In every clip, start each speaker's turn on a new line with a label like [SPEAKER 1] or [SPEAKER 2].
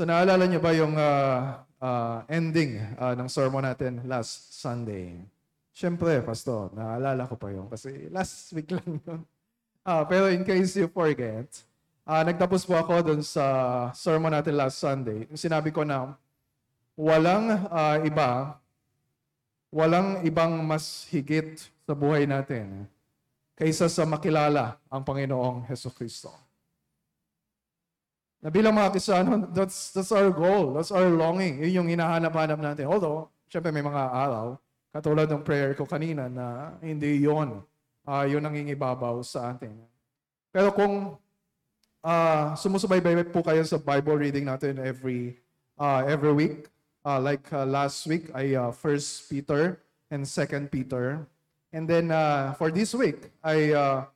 [SPEAKER 1] So naalala niyo ba yung ah, ah, ending ah, ng sermon natin last Sunday? Siyempre, Pastor, naalala ko pa yun kasi last week lang yun. Ah, pero in case you forget, ah, nagtapos po ako dun sa sermon natin last Sunday. Sinabi ko na walang ah, iba, walang ibang mas higit sa buhay natin kaysa sa makilala ang Panginoong Heso Kristo. Na bilang mga Kristiyano, that's, that's our goal. That's our longing. Yun yung hinahanap-hanap natin. Although, syempre may mga araw, katulad ng prayer ko kanina, na hindi yon uh, yun ang ingibabaw sa atin. Pero kung uh, sumusubaybay po kayo sa Bible reading natin every uh, every week, uh, like uh, last week ay uh, 1 Peter and 2 Peter. And then uh, for this week ay uh,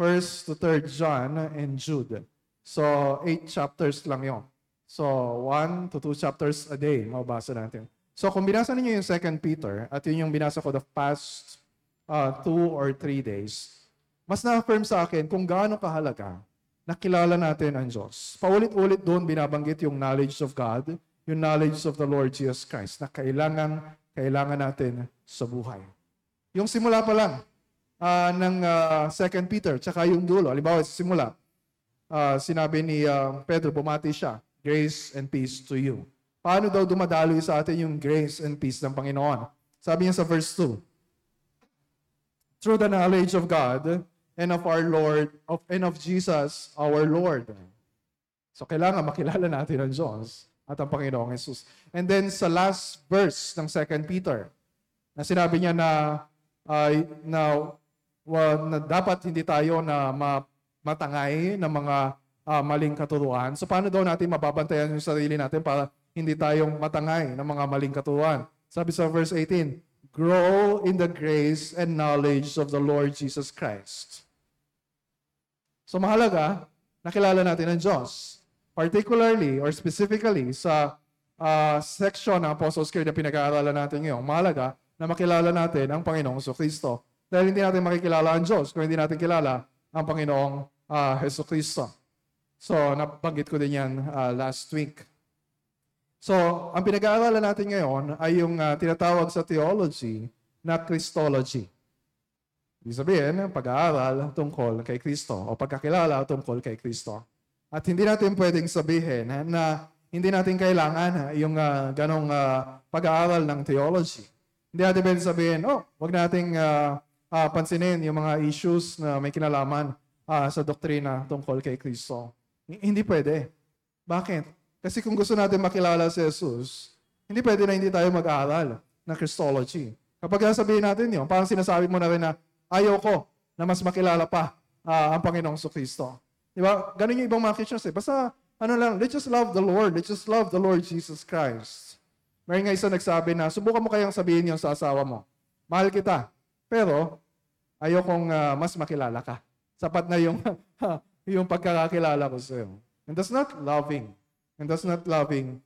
[SPEAKER 1] 1 to 3 John and Jude. So, eight chapters lang yon. So, one to two chapters a day, mababasa natin. So, kung binasa ninyo yung 2 Peter, at yun yung binasa ko the past uh, two or three days, mas na-affirm sa akin kung gaano kahalaga nakilala natin ang Diyos. Paulit-ulit doon binabanggit yung knowledge of God, yung knowledge of the Lord Jesus Christ na kailangan, kailangan natin sa buhay. Yung simula pa lang uh, ng uh, 2 Peter, tsaka yung dulo, halimbawa sa simula, uh, sinabi ni uh, Pedro, bumati siya, grace and peace to you. Paano daw dumadaloy sa atin yung grace and peace ng Panginoon? Sabi niya sa verse 2, Through the knowledge of God and of our Lord, of, and of Jesus, our Lord. So kailangan makilala natin ang Diyos at ang Panginoong Jesus. And then sa last verse ng 2 Peter, na sinabi niya na, uh, na, well, na dapat hindi tayo na ma matangay ng mga uh, maling katuruan. So paano daw natin mababantayan yung sarili natin para hindi tayong matangay ng mga maling katuruan? Sabi sa verse 18, Grow in the grace and knowledge of the Lord Jesus Christ. So mahalaga, nakilala natin ang Diyos. Particularly or specifically sa uh, section ng Apostles' Creed na pinag-aaralan natin ngayon, mahalaga na makilala natin ang Panginoong Kristo. Dahil hindi natin makikilala ang Diyos kung hindi natin kilala ang Panginoong uh, Heso Kristo. So, nabanggit ko din yan uh, last week. So, ang pinag-aaralan natin ngayon ay yung uh, tinatawag sa theology na Christology. Ibig sabihin, pag-aaral tungkol kay Kristo o pagkakilala tungkol kay Kristo. At hindi natin pwedeng sabihin na hindi natin kailangan yung uh, ganong uh, pag-aaral ng theology. Hindi natin pwedeng sabihin, oh, wag nating uh, uh, pansinin yung mga issues na may kinalaman uh, sa doktrina tungkol kay Kristo. Hindi pwede. Bakit? Kasi kung gusto natin makilala si Jesus, hindi pwede na hindi tayo mag-aaral ng Christology. Kapag sabihin natin yun, parang sinasabi mo na rin na ayaw ko na mas makilala pa uh, ang Panginoong Kristo. Di ba? Ganun yung ibang mga Christians eh. Basta, ano lang, let's just love the Lord. Let's just love the Lord Jesus Christ. May nga isa nagsabi na, subukan mo kayang sabihin yun sa asawa mo. Mahal kita. Pero, ayaw kong uh, mas makilala ka. Sapat na yung, yung pagkakakilala ko sa iyo. And that's not loving. And that's not loving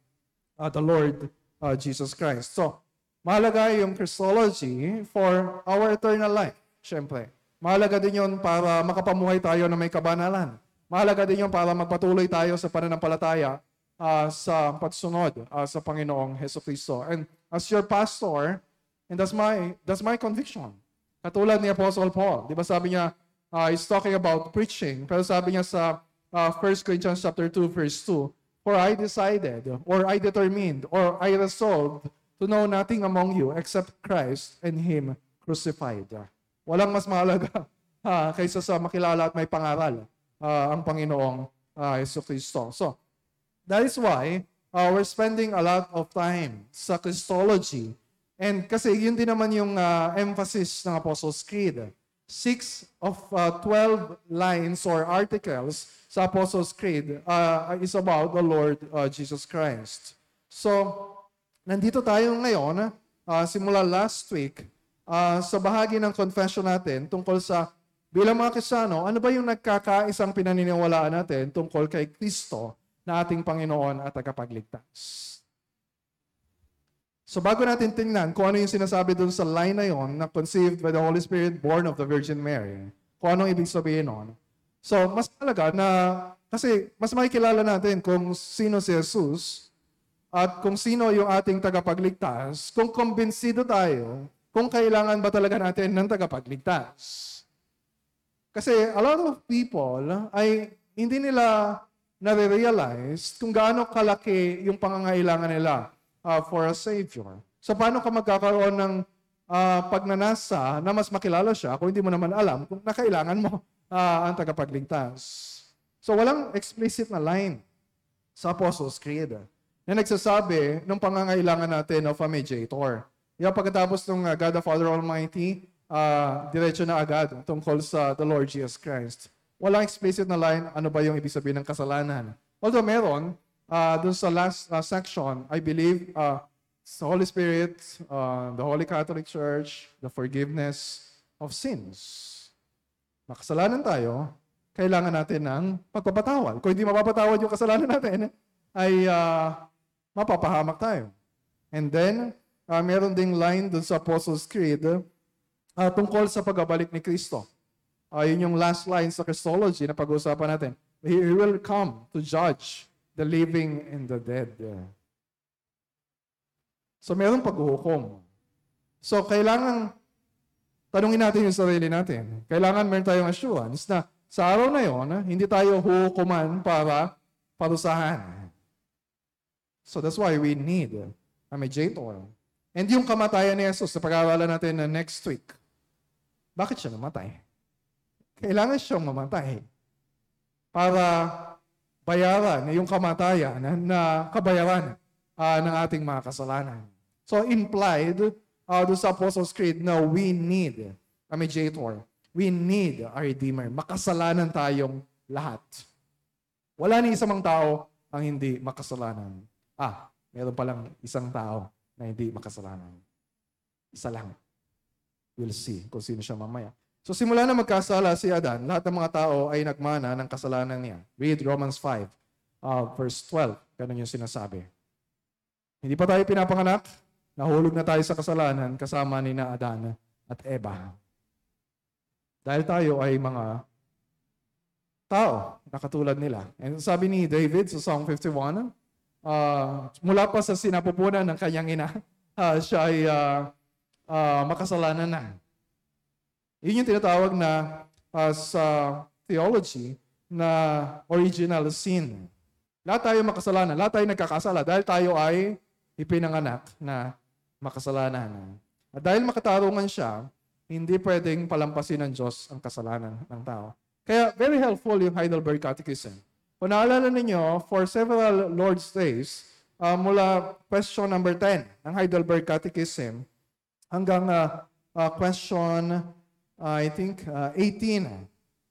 [SPEAKER 1] uh, the Lord uh, Jesus Christ. So, mahalaga yung Christology for our eternal life. Siyempre. Mahalaga din yon para makapamuhay tayo na may kabanalan. Mahalaga din yon para magpatuloy tayo sa pananampalataya uh, sa pagsunod uh, sa Panginoong Heso Kristo. And as your pastor, and that's my, that's my conviction. Katulad ni Apostle Paul, di ba sabi niya, uh, is talking about preaching. Pero sabi niya sa uh, 1 Corinthians chapter 2 verse 2, For I decided, or I determined, or I resolved to know nothing among you except Christ and Him crucified. Walang mas mahalaga uh, kaysa sa makilala at may pangaral uh, ang Panginoong uh, Yeso Kristo. So, that is why uh, we're spending a lot of time sa Christology. And kasi yun din naman yung uh, emphasis ng Apostles' Creed six of uh, 12 lines or articles sa Apostles' Creed uh, is about the Lord uh, Jesus Christ. So, nandito tayo ngayon, uh, simula last week, uh, sa bahagi ng confession natin tungkol sa bilang mga Kristiyano, ano ba yung nagkakaisang pinaniniwalaan natin tungkol kay Kristo na ating Panginoon at tagapagligtas? So bago natin tingnan kung ano yung sinasabi dun sa line na yon na conceived by the Holy Spirit, born of the Virgin Mary, kung anong ibig sabihin nun, So, mas talaga na, kasi mas makikilala natin kung sino si Jesus at kung sino yung ating tagapagligtas, kung kumbinsido tayo, kung kailangan ba talaga natin ng tagapagligtas. Kasi a lot of people ay hindi nila nare-realize kung gaano kalaki yung pangangailangan nila uh, for a Savior. So paano ka magkakaroon ng uh, pagnanasa na mas makilala siya kung hindi mo naman alam kung nakailangan mo uh, ang tagapagligtas. So walang explicit na line sa Apostles' Creed na nagsasabi ng pangangailangan natin of a mediator. Yung pagkatapos ng uh, God the Father Almighty, uh, diretso na agad tungkol sa the Lord Jesus Christ. Walang explicit na line, ano ba yung ibig sabihin ng kasalanan. Although meron, uh, dun sa last uh, section, I believe, uh, the Holy Spirit, uh, the Holy Catholic Church, the forgiveness of sins makasalanan tayo, kailangan natin ng pagpapatawad. Kung hindi mapapatawad yung kasalanan natin, ay uh, mapapahamak tayo. And then, uh, meron ding line dun sa Apostles' Creed uh, tungkol sa pagbabalik ni Kristo. Uh, yun yung last line sa Christology na pag-uusapan natin. He will come to judge the living and the dead. So, meron paghuhukom. So, kailangan tanungin natin yung sarili natin. Kailangan meron tayong assurance na sa araw na yon, hindi tayo hukuman para parusahan. So that's why we need a mediator. And yung kamatayan ni Jesus, sa pag-aaralan natin na next week, bakit siya namatay? Kailangan siyang mamatay para bayaran yung kamatayan na, kabayaran uh, ng ating mga kasalanan. So implied uh, doon sa Apostles' Creed na we need a mediator. We need a Redeemer. Makasalanan tayong lahat. Wala ni isang tao ang hindi makasalanan. Ah, meron palang isang tao na hindi makasalanan. Isa lang. We'll see kung sino siya mamaya. So simula na magkasala si Adan, lahat ng mga tao ay nagmana ng kasalanan niya. Read Romans 5, uh, verse 12. Ganun yung sinasabi. Hindi pa tayo pinapanganak, Nahulog na tayo sa kasalanan kasama ni na Adan at Eva. Dahil tayo ay mga tao na katulad nila. And sabi ni David sa Psalm 51, uh, mula pa sa sinapupunan ng kanyang ina, uh, siya ay uh, uh, makasalanan na. Yun yung tinatawag na uh, sa theology na original sin. Lahat tayo makasalanan, lahat tayo nagkakasala dahil tayo ay ipinanganak na makasalanan. At dahil makatarungan siya, hindi pwedeng palampasin ng Diyos ang kasalanan ng tao. Kaya very helpful yung Heidelberg Catechism. Kung naalala ninyo, for several Lord's Days, uh, mula question number 10 ng Heidelberg Catechism hanggang uh, uh, question, uh, I think, uh, 18.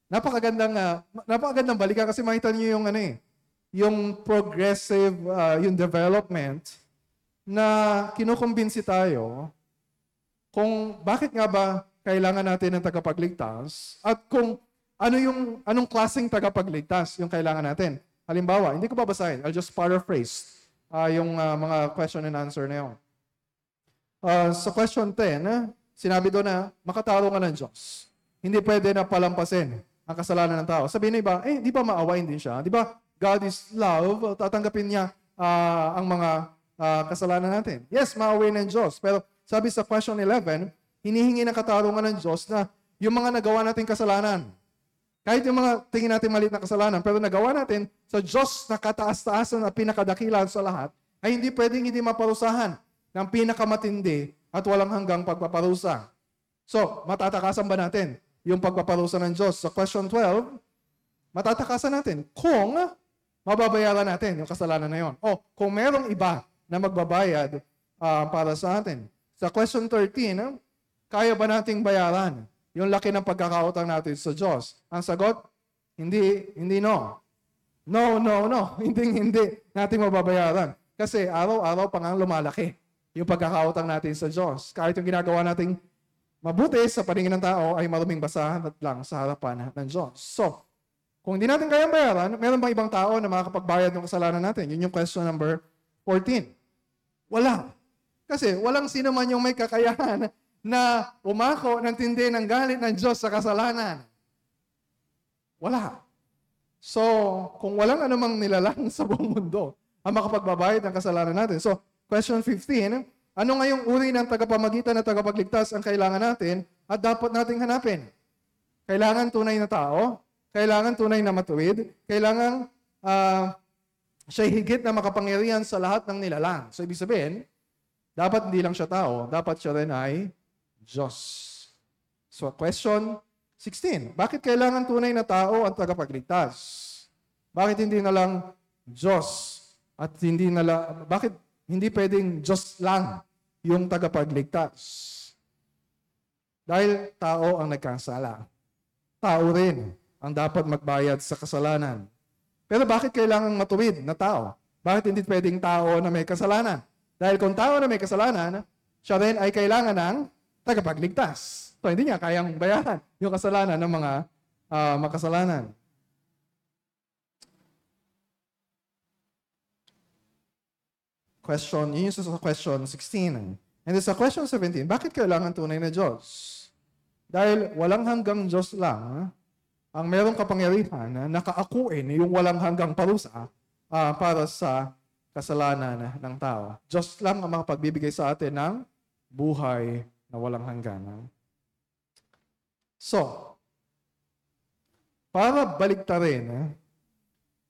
[SPEAKER 1] Napakagandang, uh, napakagandang balikan kasi makita niyo yung ano eh, yung progressive, uh, yung development na kinukumbinsi tayo kung bakit nga ba kailangan natin ng tagapagligtas at kung ano yung anong klaseng tagapagligtas yung kailangan natin. Halimbawa, hindi ko babasahin. I'll just paraphrase uh, yung uh, mga question and answer na yun. Uh, sa question 10, uh, sinabi doon na makatarungan ng Diyos. Hindi pwede na palampasin ang kasalanan ng tao. Sabihin ng iba, eh, di ba maawain din siya? Di ba God is love? Tatanggapin niya uh, ang mga uh, kasalanan natin. Yes, maaway ng Diyos. Pero sabi sa question 11, hinihingi ng katarungan ng Diyos na yung mga nagawa nating kasalanan, kahit yung mga tingin natin maliit na kasalanan, pero nagawa natin sa Diyos na kataas-taasan na pinakadakilan sa lahat, ay hindi pwedeng hindi maparusahan ng pinakamatindi at walang hanggang pagpaparusa. So, matatakasan ba natin yung pagpaparusa ng Diyos? Sa question 12, matatakasan natin kung mababayaran natin yung kasalanan na yon. O kung merong iba na magbabayad uh, para sa atin. Sa question 13, uh, kaya ba nating bayaran yung laki ng pagkakautang natin sa Diyos? Ang sagot, hindi, hindi no. No, no, no. Hindi, hindi natin mababayaran. Kasi araw-araw pa nga lumalaki yung pagkakautang natin sa Diyos. Kahit yung ginagawa nating mabuti sa paningin ng tao ay maruming basahan at lang sa harapan ng Diyos. So, kung hindi natin kayang bayaran, meron bang ibang tao na makakapagbayad ng kasalanan natin? Yun yung question number 14. Wala. Kasi walang sino man yung may kakayahan na umako ng tindi ng galit ng Diyos sa kasalanan. Wala. So, kung walang anumang nilalang sa buong mundo ang makapagbabayad ng kasalanan natin. So, question 15, ano ngayong uri ng tagapamagitan na tagapagligtas ang kailangan natin at dapat nating hanapin? Kailangan tunay na tao, kailangan tunay na matuwid, kailangan uh, siya higit na makapangyarihan sa lahat ng nilalang. So, ibig sabihin, dapat hindi lang siya tao, dapat siya rin ay Diyos. So, question 16. Bakit kailangan tunay na tao ang tagapagligtas? Bakit hindi na lang Diyos at hindi na lang, bakit hindi pwedeng Diyos lang yung tagapagligtas? Dahil tao ang nagkasala. Tao rin ang dapat magbayad sa kasalanan. Pero bakit kailangan matuwid na tao? Bakit hindi pwedeng tao na may kasalanan? Dahil kung tao na may kasalanan, siya rin ay kailangan ng tagapagligtas. So, hindi niya kayang bayaran yung kasalanan ng mga uh, makasalanan. Question, yun yung sa question 16. And sa question 17, bakit kailangan tunay na Diyos? Dahil walang hanggang Diyos lang ang merong kapangyarihan na nakaakuin yung walang hanggang parusa uh, para sa kasalanan ng tao. Diyos lang ang makapagbibigay sa atin ng buhay na walang hanggan. So, para baliktarin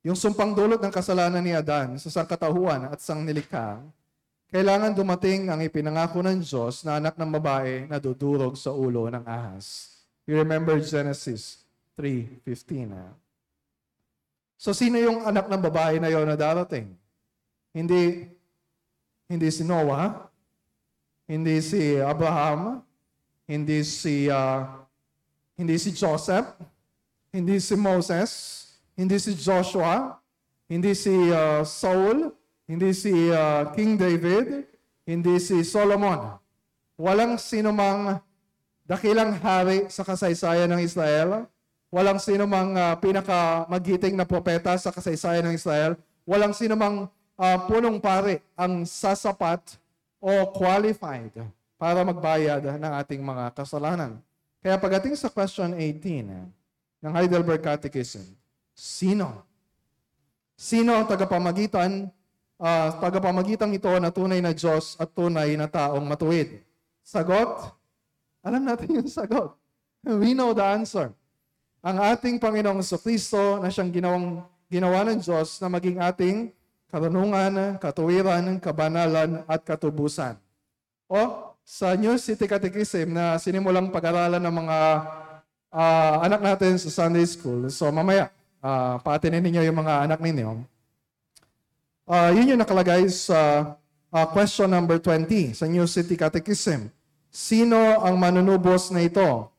[SPEAKER 1] yung sumpang dulot ng kasalanan ni Adan sa sangkatahuan at sang nilikha, kailangan dumating ang ipinangako ng Diyos na anak ng babae na dudurog sa ulo ng ahas. You remember Genesis 3.15. Eh? So, sino yung anak ng babae na yon na darating? Hindi, hindi si Noah, hindi si Abraham, hindi si uh, hindi si Joseph, hindi si Moses, hindi si Joshua, hindi si uh, Saul, hindi si uh, King David, hindi si Solomon. Walang sinumang dakilang hari sa kasaysayan ng Israel. Walang sinumang uh, pinakamagiting na propeta sa kasaysayan ng Israel. Walang sinumang uh, punong pare ang sasapat o qualified para magbayad ng ating mga kasalanan. Kaya pagdating sa question 18 eh, ng Heidelberg Catechism, sino? Sino ang tagapamagitan, uh, tagapamagitan ito na tunay na Diyos at tunay na taong matuwid? Sagot? Alam natin yung sagot. We know the answer. Ang ating Panginoong Kristo na siyang ginawang, ginawa ng Diyos na maging ating karunungan, katuwiran, kabanalan, at katubusan. O sa New City Catechism na sinimulang pag-aralan ng mga uh, anak natin sa Sunday School. So mamaya, uh, paatinin ninyo yung mga anak ninyo. Uh, yun yung nakalagay sa uh, question number 20 sa New City Catechism. Sino ang manunubos na ito?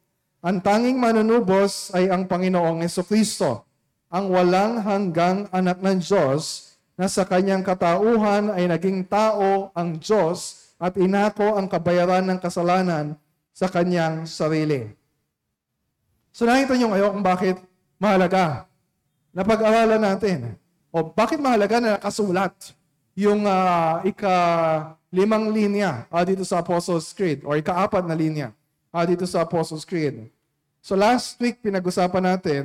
[SPEAKER 1] Ang tanging manunubos ay ang Panginoong Kristo, ang walang hanggang anak ng Diyos na sa kanyang katauhan ay naging tao ang Diyos at inako ang kabayaran ng kasalanan sa kanyang sarili. So nakita niyo ngayon kung bakit mahalaga na pag-aralan natin. O bakit mahalaga na nakasulat yung uh, ika-limang linya uh, dito sa Apostles' Creed o ika-apat na linya uh, dito sa Apostles' Creed. So last week pinag-usapan natin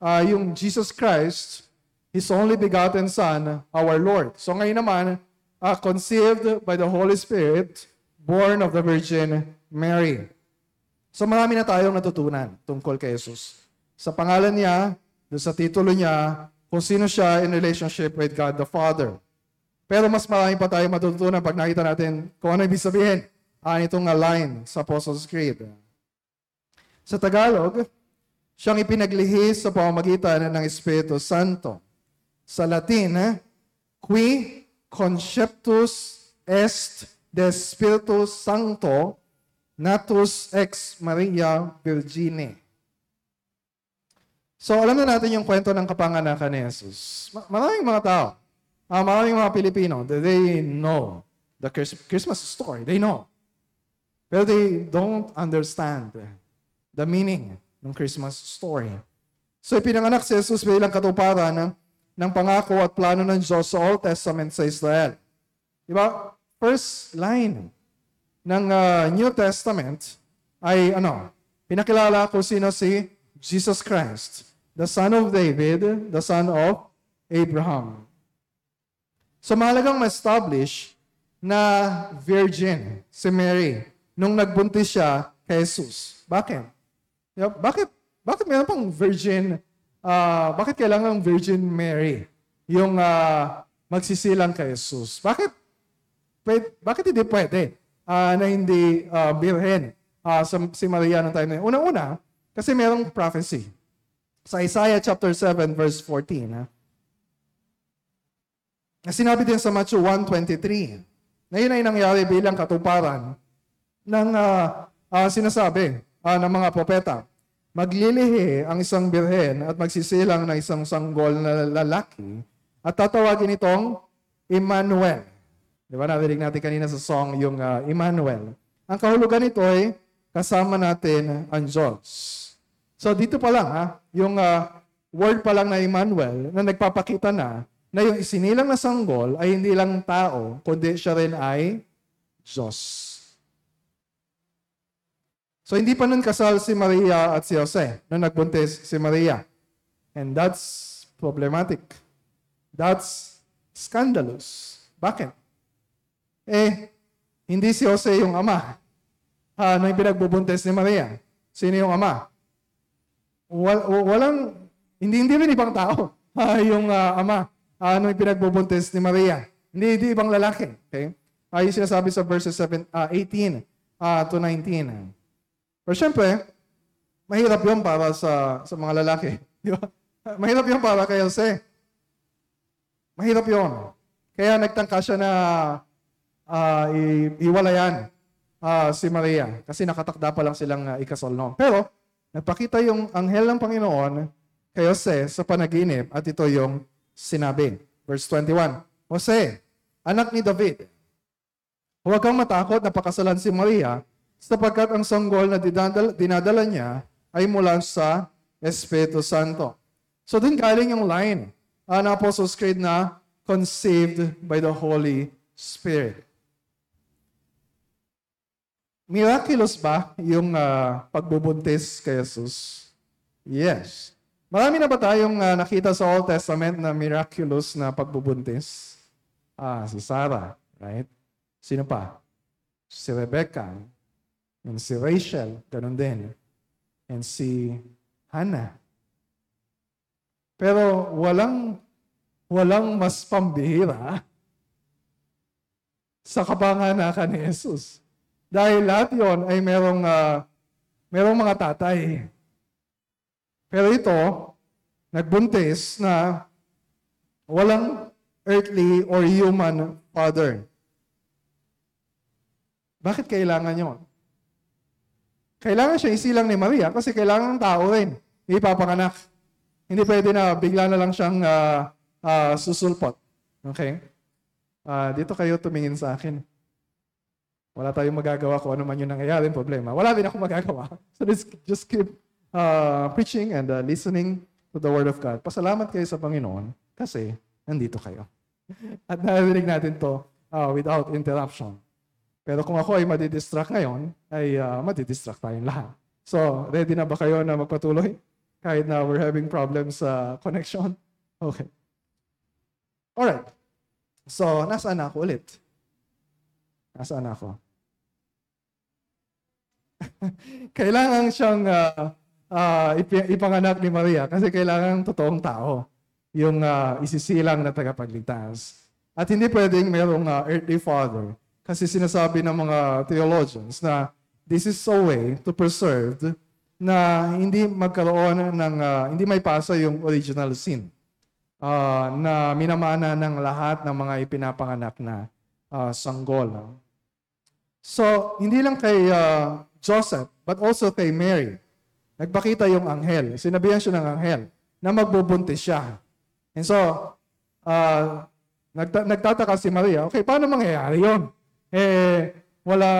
[SPEAKER 1] uh, yung Jesus Christ, His only begotten Son, our Lord. So ngayon naman, uh, conceived by the Holy Spirit, born of the Virgin Mary. So marami na tayong natutunan tungkol kay Jesus. Sa pangalan niya, sa titulo niya, kung sino siya in relationship with God the Father. Pero mas marami pa tayong matutunan pag nakita natin kung ano ibig sabihin uh, itong line sa Apostles' Creed. Sa Tagalog, siyang ipinaglihis sa pamamagitan ng Espiritu Santo. Sa Latin, qui conceptus est de Spiritus Sancto natus ex Maria Virgine. So, alam na natin yung kwento ng kapanganakan ni Jesus. Maraming mga tao, uh, maraming mga Pilipino, they know the Christmas story. They know. Pero they don't understand the meaning ng Christmas story. So, ipinanganak si Jesus bilang katuparan ng ng pangako at plano ng Diyos sa Old Testament sa Israel. Diba? First line ng uh, New Testament ay ano, pinakilala ko sino si Jesus Christ. The son of David, the son of Abraham. So mahalagang ma-establish na virgin si Mary nung nagbuntis siya kay Jesus. Bakit? Yup, Bakit bakit meron pang virgin ah, bakit kailangan Virgin Mary yung ah, magsisilang kay Jesus? Bakit pwede, bakit hindi pwede ah, na hindi ah, birhen sa, si Maria ng time na yun? Una-una, kasi merong prophecy. Sa Isaiah chapter 7 verse 14, ha? na sinabi din sa Matthew 1.23, na yun ay nangyari bilang katuparan ng ah, ah, sinasabi ah, ng mga propeta. Maglilihi ang isang birhen at magsisilang ng isang sanggol na lalaki at tatawagin itong Emmanuel. Di ba narinig natin kanina sa song yung ah, Emmanuel. Ang kahulugan nito ay kasama natin ang Diyos. So dito pa lang ha, yung ah, word pa lang na Emmanuel na nagpapakita na na yung isinilang na sanggol ay hindi lang tao, kundi siya rin ay Diyos. So hindi pa nun kasal si Maria at si Jose nung nagbuntis si Maria. And that's problematic. That's scandalous. Bakit? Eh, hindi si Jose yung ama ah, nung pinagbubuntis ni Maria. Sino yung ama? Wal- walang, hindi, hindi rin ibang tao ah, yung ah, ama ah, nung pinagbubuntis ni Maria. Hindi, hindi ibang lalaki. Okay? Ah, yung sinasabi sa verses 7, ah, 18 ah, to 19. Pero syempre, mahirap yun para sa, sa mga lalaki. Di ba? Mahirap yun para kay Jose. Mahirap yun. Kaya nagtangka siya na ah, i- iwalayan ah, si Maria kasi nakatakda pa lang silang uh, ikasal noon. Pero nagpakita yung anghel ng Panginoon kay Jose sa panaginip at ito yung sinabi. Verse 21, Jose, anak ni David, huwag kang matakot na pakasalan si Maria sapagkat ang sanggol na dinadala, dinadala niya ay mula sa Espiritu Santo. So dun galing yung line uh, na Apostles' Creed na conceived by the Holy Spirit. Miraculous ba yung ah, pagbubuntis kay Jesus? Yes. Marami na ba tayong ah, nakita sa Old Testament na miraculous na pagbubuntis? Ah, si Sarah, right? Sino pa? Si Rebecca. And si Rachel, ganun din. And si Hannah. Pero walang walang mas pambihira sa kapanganakan ni Jesus. Dahil lahat yon ay merong, ah, merong mga tatay. Pero ito, nagbuntis na walang earthly or human father. Bakit kailangan yon? Kailangan siya isilang ni Maria kasi kailangan ng tao rin ipapanganak. Hindi pwede na bigla na lang siyang ah, ah, susulpot. Okay? Ah, dito kayo tumingin sa akin. Wala tayong magagawa kung ano man yung nangyayari, problema. Wala din ako magagawa. So let's just keep uh, preaching and uh, listening to the Word of God. Pasalamat kayo sa Panginoon kasi nandito kayo. At narinig natin to uh, without interruption. Pero kung ako ay madidistract ngayon, ay uh, madidistract tayong lahat. So, ready na ba kayo na magpatuloy? Kahit na we're having problems sa connection? Okay. Alright. So, nasaan na ako ulit? Nasaan ako? kailangan siyang uh, uh, ipi- ipanganak ni Maria kasi kailangan totoong tao yung uh, isisilang na tagapagligtas. At hindi pwedeng mayroong uh, earthly father kasi sinasabi ng mga theologians na this is a way to preserve na hindi magkaroon ng, uh, hindi may pasa yung original sin uh, na minamana ng lahat ng mga ipinapanganak na uh, sanggol. So, hindi lang kay uh, Joseph, but also kay Mary. Nagpakita yung anghel. Sinabihan siya ng anghel na magbubuntis siya. And so, uh, nagta- nagtataka si Maria, okay, paano mangyayari yon? Eh, wala,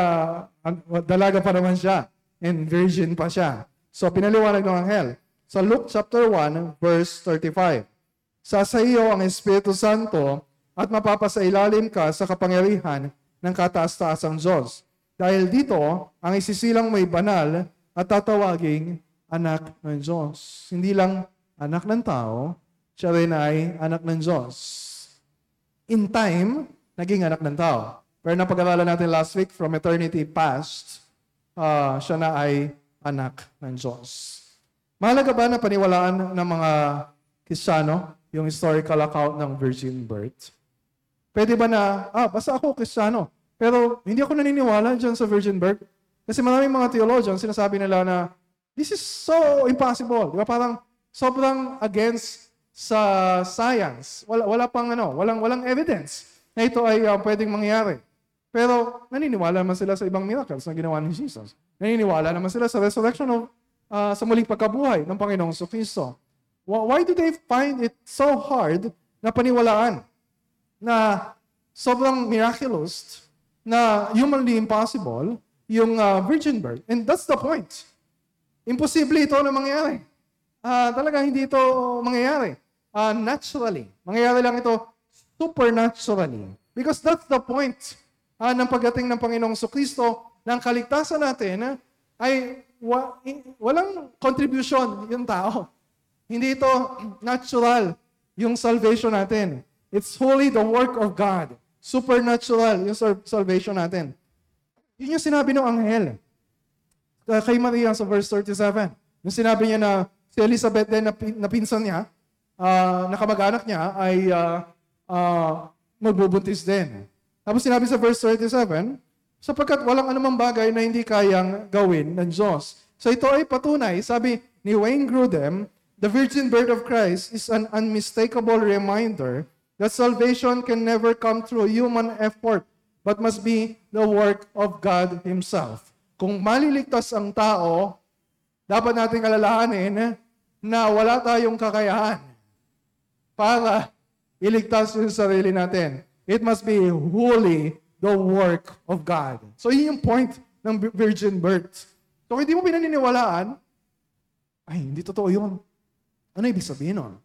[SPEAKER 1] dalaga pa naman siya. And virgin pa siya. So, pinaliwanag ng anghel. Sa Luke chapter 1, verse 35. Sa sa iyo ang Espiritu Santo at mapapasailalim ka sa kapangyarihan ng kataas-taasang Diyos. Dahil dito, ang isisilang may banal at tatawaging anak ng Diyos. Hindi lang anak ng tao, siya rin ay anak ng Diyos. In time, naging anak ng tao. Pero napag-aralan natin last week, from eternity past, uh, siya na ay anak ng Diyos. Mahalaga ba na paniwalaan ng mga Kristiyano yung historical account ng virgin birth? Pwede ba na, ah, basta ako Kristiyano, pero hindi ako naniniwala dyan sa virgin birth? Kasi maraming mga theologians, sinasabi nila na, this is so impossible. Di ba? Parang sobrang against sa science. Wala, wala pang ano, walang, walang evidence na ito ay uh, pwedeng mangyari. Pero naniniwala naman sila sa ibang miracles na ginawa ni Jesus. Naniniwala naman sila sa resurrection of, uh, sa muling pagkabuhay ng Panginoong Kristo. Why do they find it so hard na paniwalaan na sobrang miraculous, na humanly impossible, yung uh, virgin birth? And that's the point. Imposible ito na mangyari. Uh, talaga hindi ito mangyayari. Uh, naturally. Mangyayari lang ito supernaturally. Because that's the point uh, ng pagdating ng Panginoong Kristo ng kaligtasan natin uh, ay wa, walang contribution yung tao. Hindi ito natural yung salvation natin. It's wholly the work of God. Supernatural yung salvation natin. Yun yung sinabi ng anghel uh, kay Maria sa verse 37. Yung sinabi niya na si Elizabeth din na, na pinsan niya, uh, na kamag-anak niya ay uh, uh, magbubuntis din. Tapos sinabi sa verse 37, sapagkat walang anumang bagay na hindi kayang gawin ng Diyos. So ito ay patunay, sabi ni Wayne Grudem, the virgin birth of Christ is an unmistakable reminder that salvation can never come through human effort, but must be the work of God Himself. Kung maliligtas ang tao, dapat nating alalahanin na wala tayong kakayahan para iligtas yung sarili natin. It must be wholly the work of God. So yun yung point ng virgin birth. So hindi mo pinaniniwalaan, ay, hindi totoo yun. Ano ibig sabihin nun?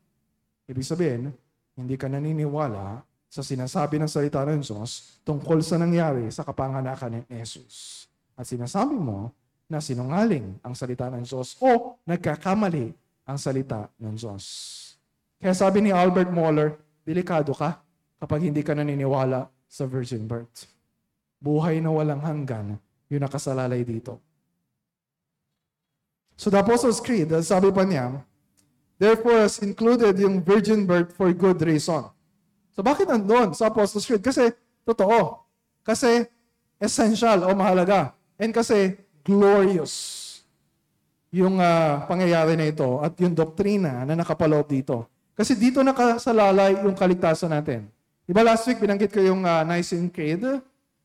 [SPEAKER 1] Ibig sabihin, hindi ka naniniwala sa sinasabi ng salita ng Diyos tungkol sa nangyari sa kapanganakan ni Jesus. At sinasabi mo na sinungaling ang salita ng Diyos o nagkakamali ang salita ng Diyos. Kaya sabi ni Albert Moller, delikado ka kapag hindi ka naniniwala sa virgin birth. Buhay na walang hanggan yung nakasalalay dito. So the Apostles' Creed, sabi pa niya, therefore has included yung virgin birth for good reason. So bakit nandun sa Apostles' Creed? Kasi totoo. Kasi essential o mahalaga. And kasi glorious yung uh, pangyayari na ito at yung doktrina na nakapaloob dito. Kasi dito nakasalalay yung kaligtasan natin. Diba last week binanggit ko yung uh, Nicene Creed?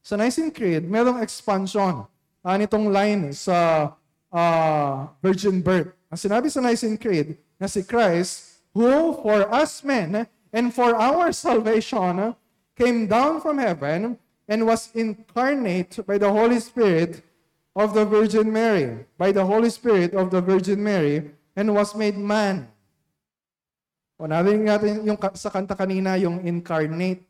[SPEAKER 1] Sa Nicene Creed, merong expansion uh, nitong line sa uh, virgin birth. Ang sinabi sa Nicene Creed na si Christ, who for us men and for our salvation came down from heaven and was incarnate by the Holy Spirit of the Virgin Mary, by the Holy Spirit of the Virgin Mary, and was made man o narinig natin yung sa kanta kanina, yung incarnate.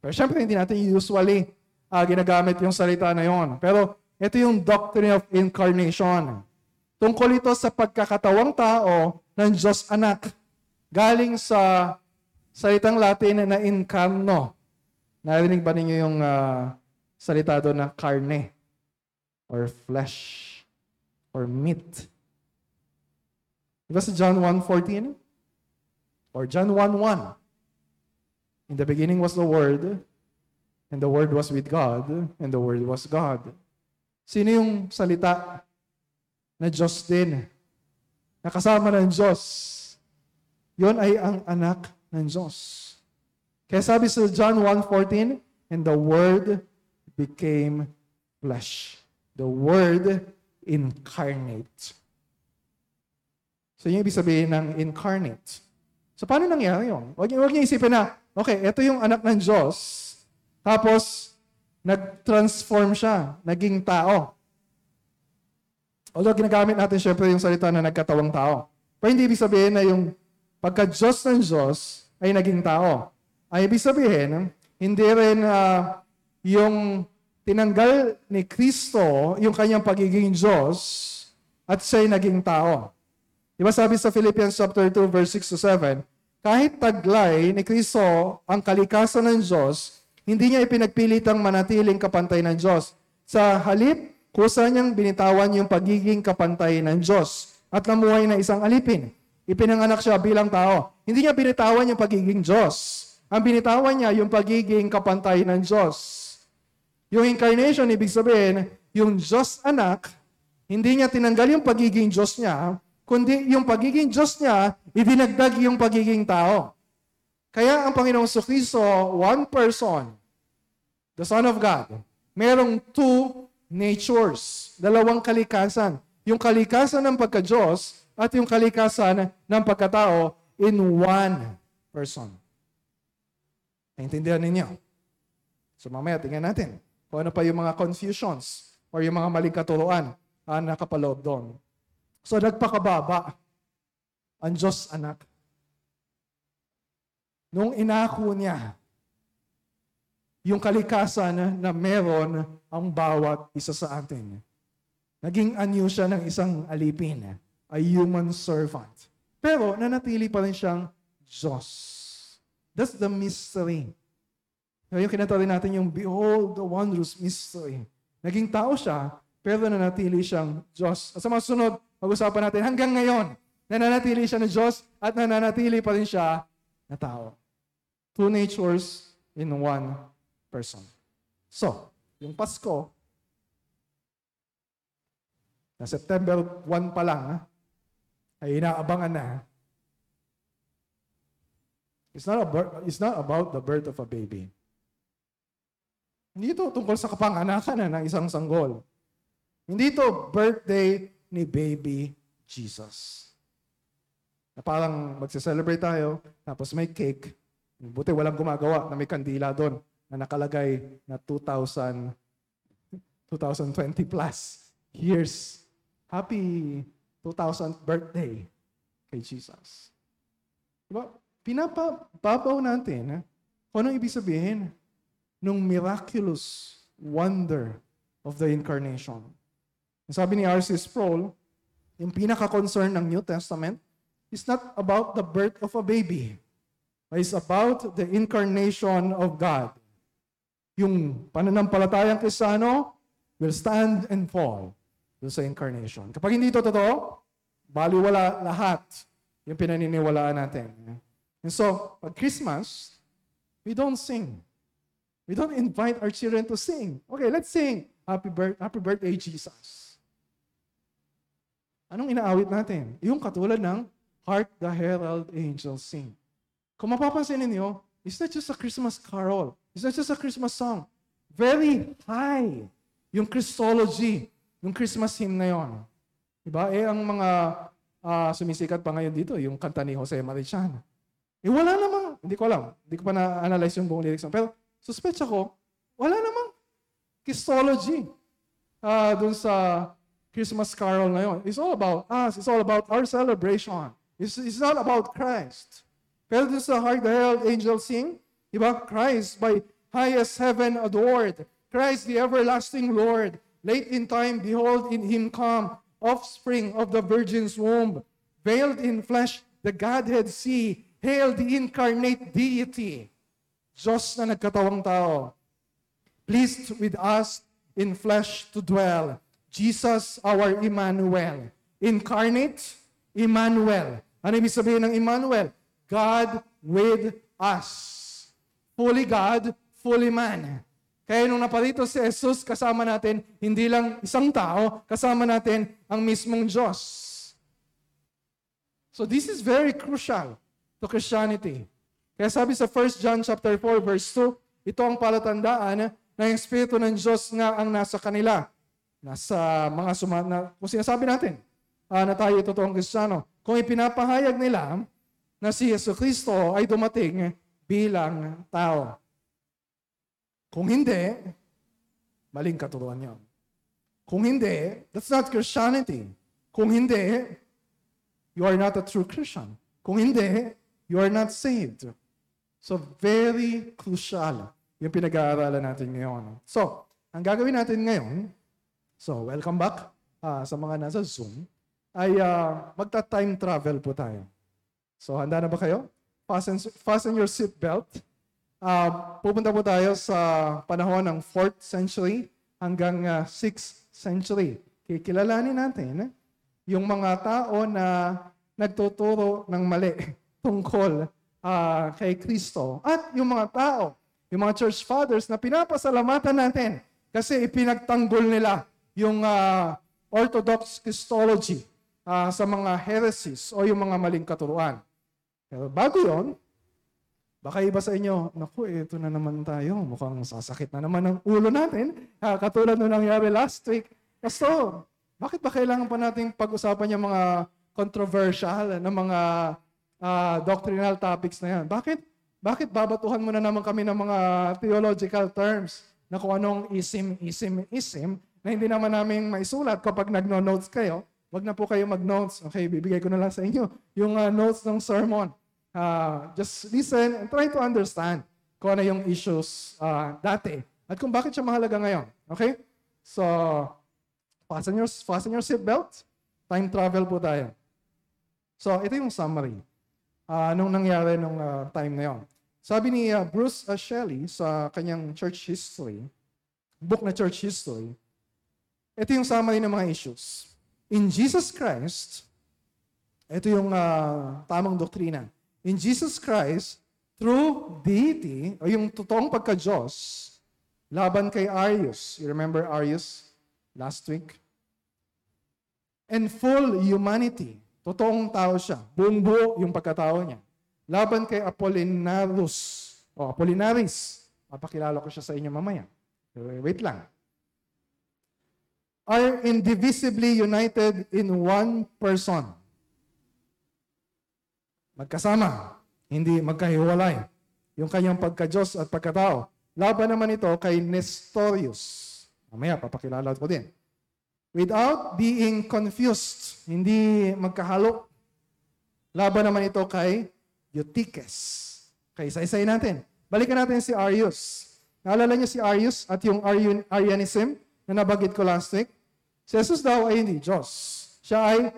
[SPEAKER 1] Pero syempre, hindi natin usually uh, ginagamit yung salita na yon. Pero ito yung doctrine of incarnation. Tungkol ito sa pagkakatawang tao ng Diyos anak. Galing sa salitang Latin na incarno. Narinig ba ninyo yung uh, salita doon na carne? Or flesh? Or meat? Diba sa John 1.14? Or John 1.1? In the beginning was the Word, and the Word was with God, and the Word was God. Sino yung salita na Diyos din? Nakasama ng Diyos. Yon ay ang anak ng Diyos. Kaya sabi sa John 1.14, And the Word became flesh. The Word incarnate. So, yung ibig sabihin ng incarnate. So, paano nangyari yun? Huwag, huwag niyo isipin na, okay, ito yung anak ng Diyos, tapos, nag-transform siya, naging tao. Although ginagamit natin syempre yung salita na nagkatawang tao. Pero hindi ibig sabihin na yung pagka-Diyos ng Diyos ay naging tao. Ay ibig sabihin, hindi rin uh, yung tinanggal ni Kristo yung kanyang pagiging Diyos at siya'y naging tao. Di ba sabi sa Philippians chapter 2 verse 6 to 7, kahit taglay ni Kristo ang kalikasan ng Diyos, hindi niya ipinagpilitang manatiling kapantay ng Diyos. Sa halip, kusa niyang binitawan yung pagiging kapantay ng Diyos at namuhay na isang alipin. Ipinanganak siya bilang tao. Hindi niya binitawan yung pagiging Diyos. Ang binitawan niya yung pagiging kapantay ng Diyos. Yung incarnation, ibig sabihin, yung Diyos anak, hindi niya tinanggal yung pagiging Diyos niya, kundi yung pagiging Diyos niya, idinagdag yung pagiging tao. Kaya ang Panginoong Kristo, one person, the Son of God, merong two natures, dalawang kalikasan. Yung kalikasan ng pagka-Diyos at yung kalikasan ng pagkatao in one person. Naintindihan ninyo? So mamaya tingnan natin kung ano pa yung mga confusions or yung mga maling katuruan uh, nakapaloob doon. So nagpakababa ang Diyos anak. Nung inako niya yung kalikasan na meron ang bawat isa sa atin. Naging anyo siya ng isang alipin, a human servant. Pero nanatili pa rin siyang Diyos. That's the mystery. Yung kinanta rin natin yung Behold the wondrous mystery. Naging tao siya, pero nanatili siyang Diyos. At sa masunod, pag-usapan natin hanggang ngayon, nananatili siya ng Diyos at nananatili pa rin siya na tao. Two natures in one person. So, yung Pasko, na September 1 pa lang, ay inaabangan na. It's not, a, it's not about the birth of a baby. Hindi ito tungkol sa kapanganakan na ng isang sanggol. Hindi ito birthday ni baby Jesus. Na parang magse-celebrate tayo, tapos may cake. Buti walang gumagawa na may kandila doon na nakalagay na 2000, 2020 plus years. Happy 2000th birthday kay Jesus. Diba? Pinapababaw natin ha? kung anong ibig sabihin nung miraculous wonder of the incarnation. Sabi ni R.C. Sproul, yung pinaka-concern ng New Testament is not about the birth of a baby, but it's about the incarnation of God. Yung pananampalatayang Kristiyano will stand and fall doon sa incarnation. Kapag hindi ito totoo, baliwala lahat yung pinaniniwalaan natin. And so, pag Christmas, we don't sing. We don't invite our children to sing. Okay, let's sing. Happy, birth, happy birthday, Jesus. Anong inaawit natin? Yung katulad ng Heart the Herald Angels Sing. Kung mapapansin ninyo, it's not just a Christmas carol. It's not just a Christmas song. Very high yung Christology, yung Christmas hymn na yon. Diba? Eh, ang mga uh, sumisikat pa ngayon dito, yung kanta ni Jose Marichan. Eh, wala namang, hindi ko alam, hindi ko pa na-analyze yung buong lyrics. Pero, suspect ako, wala namang Christology uh, dun sa Christmas carol ngayon. It's all about us. It's all about our celebration. It's, it's not about Christ. Pero is the heart the herald angels sing. Diba? Christ by highest heaven adored. Christ the everlasting Lord. Late in time, behold, in him come, offspring of the virgin's womb. Veiled in flesh, the Godhead see. Hail the incarnate deity. Diyos na nagkatawang tao. Pleased with us in flesh to dwell Jesus our Emmanuel. Incarnate, Emmanuel. Ano ibig sabihin ng Emmanuel? God with us. Fully God, fully man. Kaya nung naparito si Jesus, kasama natin, hindi lang isang tao, kasama natin ang mismong Diyos. So this is very crucial to Christianity. Kaya sabi sa 1 John chapter 4 verse 2, ito ang palatandaan na yung Espiritu ng Diyos nga ang nasa kanila nasa mga suma, na, kung sinasabi natin uh, na tayo totoong Kristiyano, kung ipinapahayag nila na si Yesu Kristo ay dumating bilang tao. Kung hindi, maling katuruan yon. Kung hindi, that's not Christianity. Kung hindi, you are not a true Christian. Kung hindi, you are not saved. So, very crucial yung pinag-aaralan natin ngayon. So, ang gagawin natin ngayon, So, welcome back uh, sa mga nasa Zoom. ay uh, magta-time travel po tayo. So, handa na ba kayo? Fasten, fasten your seatbelt. Uh, pupunta po tayo sa panahon ng 4th century hanggang uh, 6th century. Kikilalanin natin eh, yung mga tao na nagtuturo ng mali tungkol uh, kay Kristo at yung mga tao, yung mga church fathers na pinapasalamatan natin kasi ipinagtanggol nila yung uh, orthodox Christology uh, sa mga heresies o yung mga maling katuruan. Pero bago yon, baka iba sa inyo, naku, ito na naman tayo. Mukhang sasakit na naman ang ulo natin. Uh, katulad nung nangyari last week. Kaso, bakit ba kailangan pa nating pag-usapan yung mga controversial na mga uh, doctrinal topics na yan? Bakit? Bakit babatuhan mo na naman kami ng mga theological terms na kung anong isim, isim, isim na hindi naman namin maisulat kapag nagno-notes kayo, wag na po kayo mag-notes. Okay, bibigay ko na lang sa inyo yung uh, notes ng sermon. Uh, just listen and try to understand kung ano yung issues uh, dati at kung bakit siya mahalaga ngayon. Okay? So, fasten your, fasten your seatbelt. Time travel po tayo. So, ito yung summary. Uh, nung nangyari nung uh, time na yon. Sabi ni uh, Bruce uh, Shelley sa kanyang church history, book na church history, ito yung summary ng mga issues. In Jesus Christ, ito yung uh, tamang doktrina. In Jesus Christ, through deity, o yung totoong pagka-Diyos, laban kay Arius. You remember Arius last week? And full humanity. Totoong tao siya. Buong buo yung pagkatao niya. Laban kay Apollinarus. O Apollinaris. Papakilala ko siya sa inyo mamaya. Wait lang are indivisibly united in one person. Magkasama, hindi magkahiwalay. Yung kanyang pagka-Diyos at pagkatao. Laban naman ito kay Nestorius. Mamaya, papakilala ko din. Without being confused, hindi magkahalo. Laban naman ito kay Eutyches. Okay, isa-isay natin. Balikan natin si Arius. Naalala niyo si Arius at yung Arianism na nabagit ko last week? Si Jesus daw ay hindi Diyos. Siya ay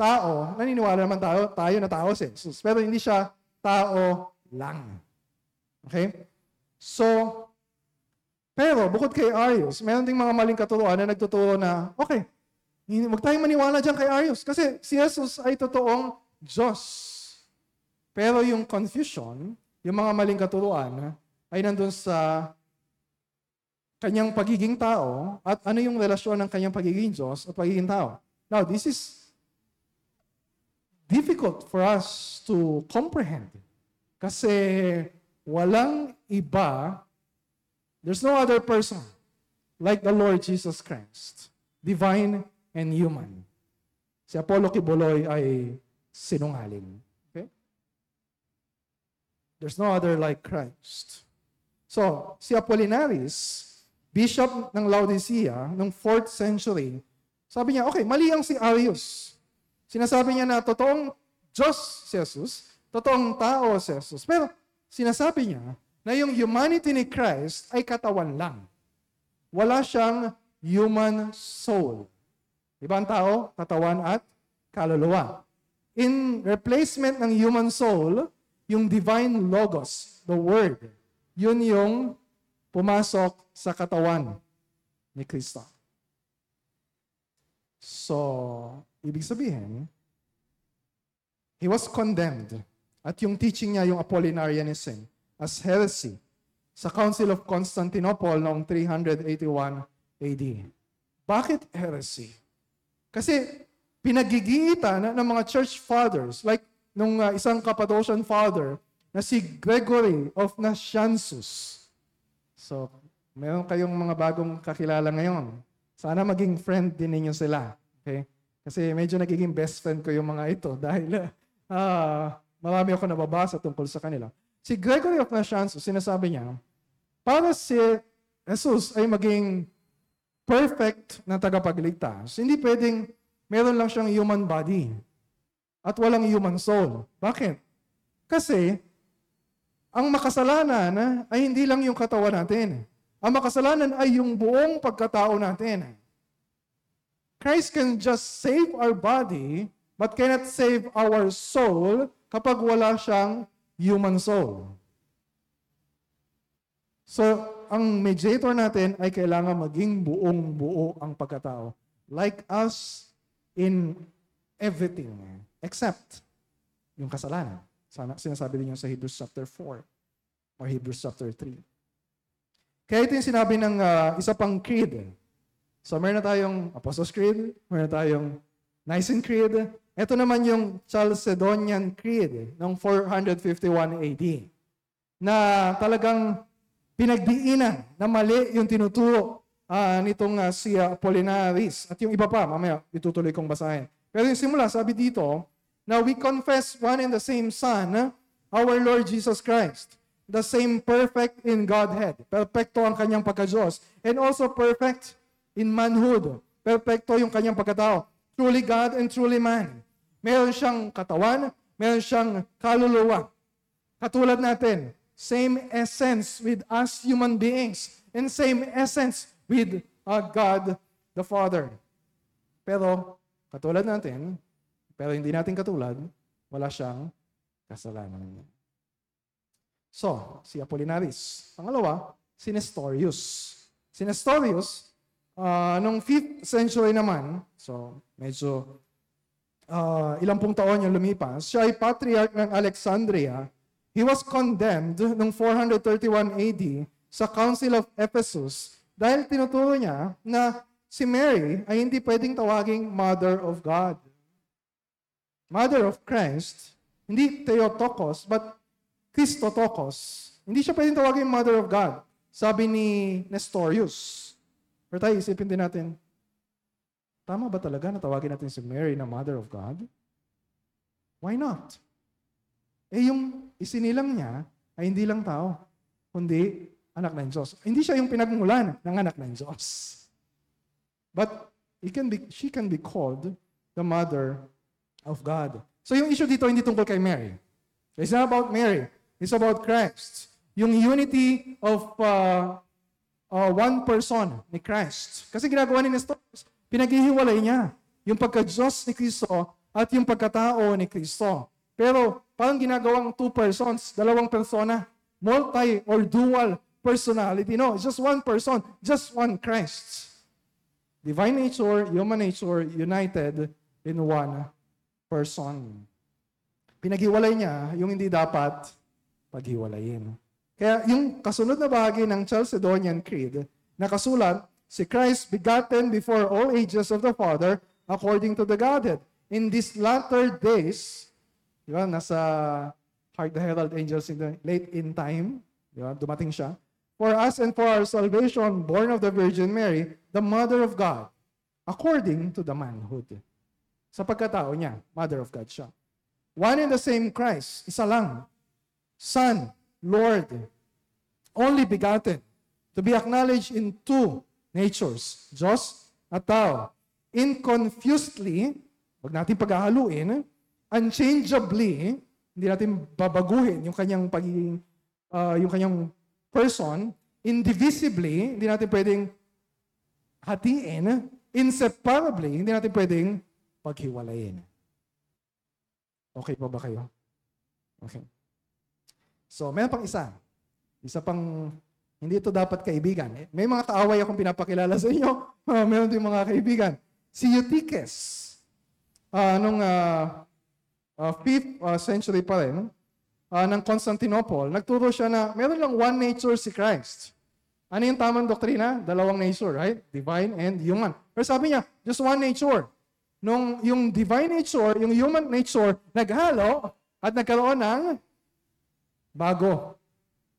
[SPEAKER 1] tao. Naniniwala naman tayo, tayo na tao si Jesus. Pero hindi siya tao lang. Okay? So, pero bukod kay Arius, meron ding mga maling katuruan na nagtuturo na, okay, huwag tayong maniwala dyan kay Arius kasi si Jesus ay totoong Diyos. Pero yung confusion, yung mga maling katuruan, ay nandun sa kanyang pagiging tao at ano yung relasyon ng kanyang pagiging Diyos at pagiging tao. Now, this is difficult for us to comprehend. Kasi walang iba, there's no other person like the Lord Jesus Christ, divine and human. Si Apollo Kibuloy ay sinungaling. Okay? There's no other like Christ. So, si Apollinaris, bishop ng Laodicea, noong 4th century, sabi niya, okay, mali ang si Arius. Sinasabi niya na totoong Diyos si Jesus, totoong tao si Jesus. Pero sinasabi niya na yung humanity ni Christ ay katawan lang. Wala siyang human soul. Ibang tao, katawan at kaluluwa. In replacement ng human soul, yung divine logos, the word, yun yung pumasok sa katawan ni Kristo. So, ibig sabihin, he was condemned at yung teaching niya, yung Apollinarianism, as heresy sa Council of Constantinople noong 381 AD. Bakit heresy? Kasi pinagigitan ng mga church fathers, like nung uh, isang Cappadocian father na si Gregory of Nazianzus, So, meron kayong mga bagong kakilala ngayon. Sana maging friend din ninyo sila. Okay? Kasi medyo nagiging best friend ko yung mga ito dahil uh, marami ako nababasa tungkol sa kanila. Si Gregory of Nazianzus, sinasabi niya, para si Jesus ay maging perfect na tagapagligtas, hindi pwedeng meron lang siyang human body at walang human soul. Bakit? Kasi ang makasalanan ay hindi lang yung katawan natin. Ang makasalanan ay yung buong pagkatao natin. Christ can just save our body, but cannot save our soul kapag wala siyang human soul. So, ang mediator natin ay kailangan maging buong buo ang pagkatao. Like us in everything, except yung kasalanan. Sana, sinasabi din yung sa Hebrews chapter 4 or Hebrews chapter 3. Kaya ito yung sinabi ng uh, isa pang creed. So meron na tayong Apostles' Creed, meron na tayong Nicene Creed. Ito naman yung Chalcedonian Creed ng 451 AD na talagang pinagdiinan na mali yung tinuturo uh, nitong uh, si Apollinaris at yung iba pa, mamaya itutuloy kong basahin. Pero yung simula, sabi dito, Now we confess one and the same Son, our Lord Jesus Christ, the same perfect in Godhead. Perfecto ang kanyang pagka-Diyos. And also perfect in manhood. Perfecto yung kanyang pagkatao. Truly God and truly man. Meron siyang katawan, meron siyang kaluluwa. Katulad natin, same essence with us human beings, and same essence with uh, God the Father. Pero, katulad natin, pero hindi natin katulad, wala siyang kasalanan. So, si Apollinaris. Pangalawa, si Nestorius. Si Nestorius, uh, nung 5th century naman, so medyo uh, ilang pong taon yung lumipas, siya ay patriarch ng Alexandria He was condemned noong 431 AD sa Council of Ephesus dahil tinuturo niya na si Mary ay hindi pwedeng tawaging Mother of God. Mother of Christ, hindi Theotokos, but Christotokos. Hindi siya pwedeng tawaging Mother of God. Sabi ni Nestorius. Pero tayo isipin din natin, tama ba talaga na tawagin natin si Mary na Mother of God? Why not? Eh yung isinilang niya ay hindi lang tao, kundi anak ng Diyos. Hindi siya yung pinagmulan ng anak ng Diyos. But it can be, she can be called the mother of God. So yung issue dito hindi tungkol kay Mary. It's not about Mary. It's about Christ. Yung unity of uh, uh, one person ni Christ. Kasi ginagawa ni Nestor, pinaghihiwalay niya yung pagka-Diyos ni Kristo at yung pagkatao ni Kristo. Pero parang ginagawang two persons, dalawang persona, multi or dual personality. No, it's just one person, just one Christ. Divine nature, human nature, united in one person. Pinaghiwalay niya yung hindi dapat paghiwalayin. Kaya yung kasunod na bahagi ng Chalcedonian Creed, nakasulat, si Christ begotten before all ages of the Father according to the Godhead. In these latter days, Di ba? Nasa Hark the Herald Angels in the late in time. Di ba? Dumating siya. For us and for our salvation, born of the Virgin Mary, the Mother of God, according to the manhood. Sa pagkatao niya, Mother of God siya. One and the same Christ, isa lang. Son, Lord, only begotten, to be acknowledged in two natures, Diyos at tao. Inconfusedly, wag natin paghahaluin, unchangeably, hindi natin babaguhin yung kanyang pagiging, uh, yung kanyang person, indivisibly, hindi natin pwedeng hatiin, inseparably, hindi natin pwedeng paghiwalayin. Okay pa ba kayo? Okay. So, may pang isa. Isa pang, hindi ito dapat kaibigan. May mga kaaway akong pinapakilala sa inyo. Uh, meron din mga kaibigan. Si Eutyches. Uh, nung uh, uh, 5th uh, century pa rin, uh, ng Constantinople, nagturo siya na meron lang one nature si Christ. Ano yung tamang doktrina? Dalawang nature, right? Divine and human. Pero sabi niya, just one nature. Nung yung divine nature, yung human nature, naghalo at nagkaroon ng bago.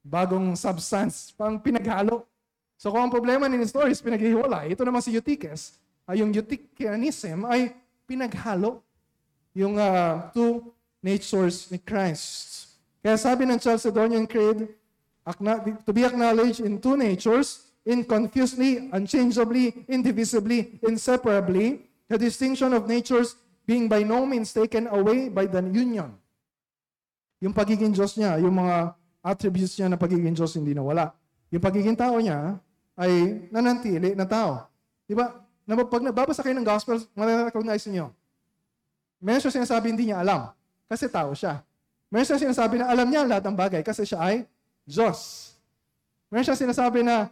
[SPEAKER 1] Bagong substance. Pang pinaghalo. So kung ang problema ni Nestor is pinaghihiwalay, ito naman si Eutyches, ay yung Eutychianism ay pinaghalo yung uh, two natures ni Christ. Kaya sabi ng Chalcedonian Creed, to be acknowledged in two natures, inconfusedly, unchangeably, indivisibly, inseparably, the distinction of natures being by no means taken away by the union. Yung pagiging Diyos niya, yung mga attributes niya na pagiging Diyos hindi nawala. Yung pagiging tao niya ay nanantili na tao. Di ba? pag nababasa kayo ng gospel, marirecognize niyo. Meron siya sinasabi hindi niya alam. Kasi tao siya. Meron siya sinasabi na alam niya lahat ng bagay kasi siya ay Diyos. Meron siya sinasabi na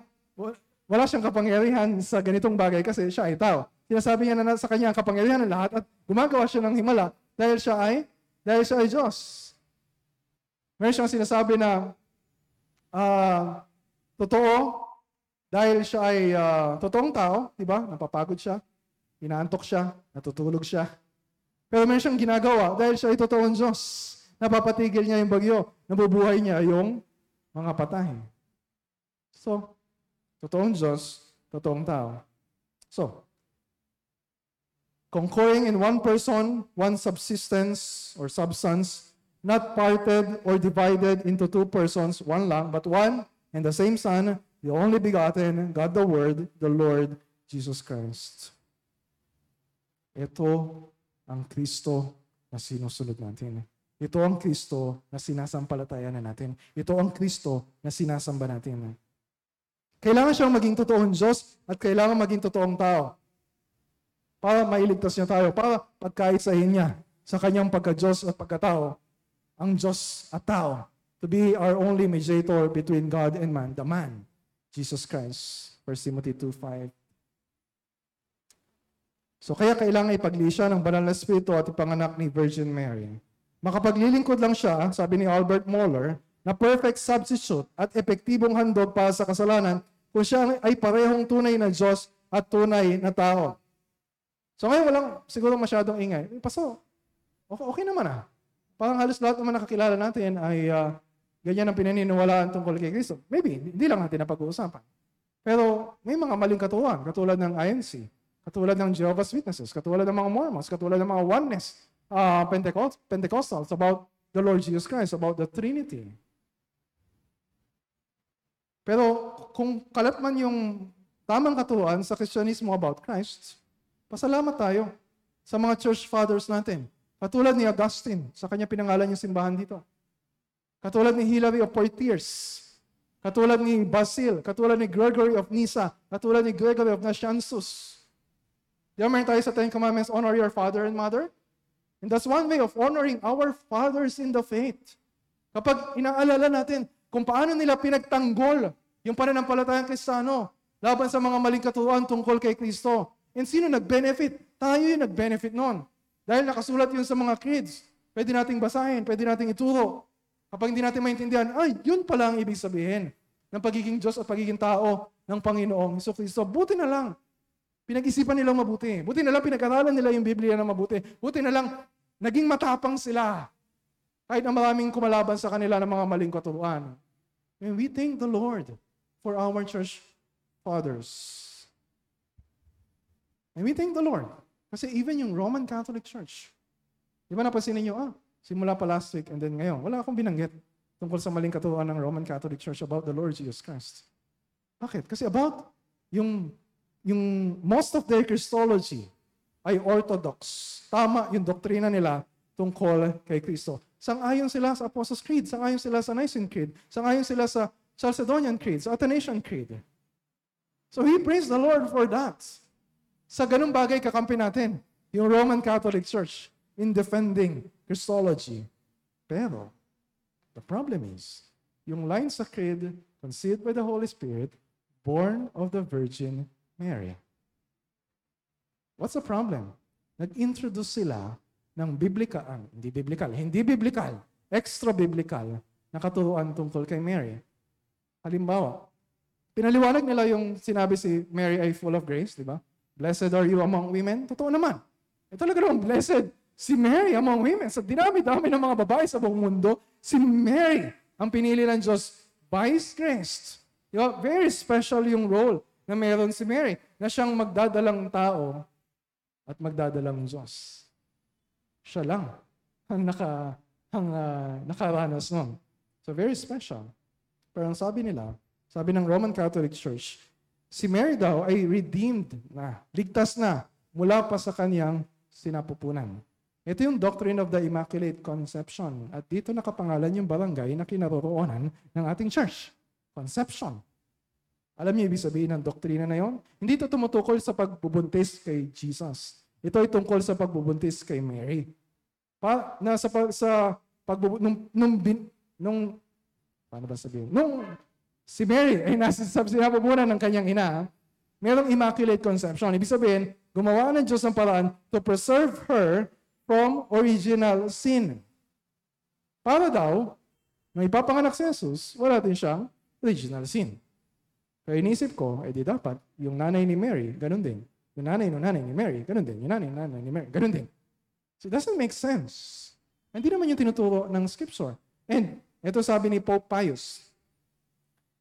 [SPEAKER 1] wala siyang kapangyarihan sa ganitong bagay kasi siya ay tao. Sinasabi niya na sa kanya ang kapangyarihan ng lahat at gumagawa siya ng himala dahil siya ay dahil siya ay Diyos. Meron siyang sinasabi na uh, totoo dahil siya ay uh, totoong tao, di ba? Napapagod siya, inaantok siya, natutulog siya. Pero meron siyang ginagawa dahil siya ay totoong Diyos. Napapatigil niya yung bagyo, nabubuhay niya yung mga patay. So, totoong Diyos, totoong tao. So, concurring in one person, one subsistence or substance, not parted or divided into two persons, one lang, but one and the same Son, the only begotten, God the Word, the Lord Jesus Christ. Ito ang Kristo na sinusunod natin. Ito ang Kristo na sinasampalatayan na natin. Ito ang Kristo na sinasamba natin. Kailangan siyang maging totoong Diyos at kailangan maging totoong tao. Para mailigtas niya tayo, para pagkaisahin niya sa kanyang pagka-Diyos at pagkatao, ang Diyos at tao, to be our only mediator between God and man, the man, Jesus Christ. 1 Timothy 2.5 So kaya kailangan ipaglisya ng banal na spirito at ipanganak ni Virgin Mary. Makapaglilingkod lang siya, sabi ni Albert Moeller, na perfect substitute at epektibong handog para sa kasalanan kung siya ay parehong tunay na Diyos at tunay na tao. So ngayon walang siguro masyadong ingay. Paso, okay, okay naman ah. Parang halos lahat naman nakakilala natin ay uh, ganyan ang pinaniniwalaan tungkol kay Kristo. Maybe, hindi lang natin napag-uusapan. Pero may mga maling katuwang, katulad ng INC, katulad ng Jehovah's Witnesses, katulad ng mga Mormons, katulad ng mga Oneness, uh, Pentecost, Pentecostals about the Lord Jesus Christ, about the Trinity. Pero kung kalat man yung tamang katuwaan sa Kristyanismo about Christ, pasalamat tayo sa mga church fathers natin. Katulad ni Augustine, sa kanya pinangalan yung simbahan dito. Katulad ni Hilary of Poitiers. Katulad ni Basil. Katulad ni Gregory of Nyssa. Katulad ni Gregory of Nazianzus. Di ba tayo sa Ten Commandments, honor your father and mother? And that's one way of honoring our fathers in the faith. Kapag inaalala natin kung paano nila pinagtanggol yung pananampalatayang kristano laban sa mga maling katuruan tungkol kay Kristo. And sino nag-benefit? Tayo yung nag-benefit noon. Dahil nakasulat yun sa mga creeds. Pwede nating basahin, pwede nating ituro. Kapag hindi natin maintindihan, ay, yun pala ang ibig sabihin ng pagiging Diyos at pagiging tao ng Panginoong Heso Kristo. Buti na lang. Pinag-isipan nilang mabuti. Buti na lang pinag-aralan nila yung Biblia na mabuti. Buti na lang naging matapang sila. Kahit na maraming kumalaban sa kanila ng mga maling katuruan. And we thank the Lord for our church fathers. And we thank the Lord. Kasi even yung Roman Catholic Church, di ba napansin ninyo, ah, Simula pa last week and then ngayon, wala akong binanggit tungkol sa maling katuruan ng Roman Catholic Church about the Lord Jesus Christ. Bakit? Kasi about yung, yung most of their Christology ay orthodox. Tama yung doktrina nila tungkol kay Kristo. Sang-ayon sila sa Apostles' Creed, sang-ayon sila sa Nicene Creed, sang-ayon sila sa Chalcedonian Creed, sa Athanasian Creed. So we praise the Lord for that. Sa ganung bagay kakampi natin, yung Roman Catholic Church in defending Christology. Pero, the problem is, yung line sa creed, conceived by the Holy Spirit, born of the Virgin Mary. What's the problem? Nag-introduce sila ng biblical, ah, hindi biblical, hindi biblical, extra biblical na katuruan tungkol kay Mary. Halimbawa, pinaliwanag nila yung sinabi si Mary ay full of grace, di ba? Blessed are you among women. Totoo naman. Eh talaga naman, blessed Si Mary among women. Sa dinami-dami ng mga babae sa buong mundo, si Mary ang pinili ng Diyos by His grace. Diba? Very special yung role na meron si Mary na siyang magdadalang tao at magdadalang Diyos. Siya lang ang, naka, ang uh, nakaranas nun. So very special. Pero ang sabi nila, sabi ng Roman Catholic Church, si Mary daw ay redeemed na, ligtas na mula pa sa kanyang sinapupunan. Ito yung Doctrine of the Immaculate Conception. At dito nakapangalan yung barangay na kinaroroonan ng ating church. Conception. Alam niyo ibig sabihin ng doktrina na yon? Hindi ito tumutukol sa pagbubuntis kay Jesus. Ito ay tungkol sa pagbubuntis kay Mary. Pa, na sa, sa pagbubu, nung, nung, bin- nung, paano ba sabihin? Nung si Mary ay nasa sa sinabubunan ng kanyang ina, merong immaculate conception. Ibig sabihin, gumawa ng Diyos ng paraan to preserve her from original sin. Para daw, nung ipapanganak si Jesus, wala din siyang original sin. Kaya inisip ko, eh di dapat, yung nanay ni Mary, ganun din. Yung nanay ng nanay ni Mary, ganun din. Yung nanay ng nanay ni Mary, ganun din. So it doesn't make sense. Hindi naman yung tinuturo ng scripture. And ito sabi ni Pope Pius,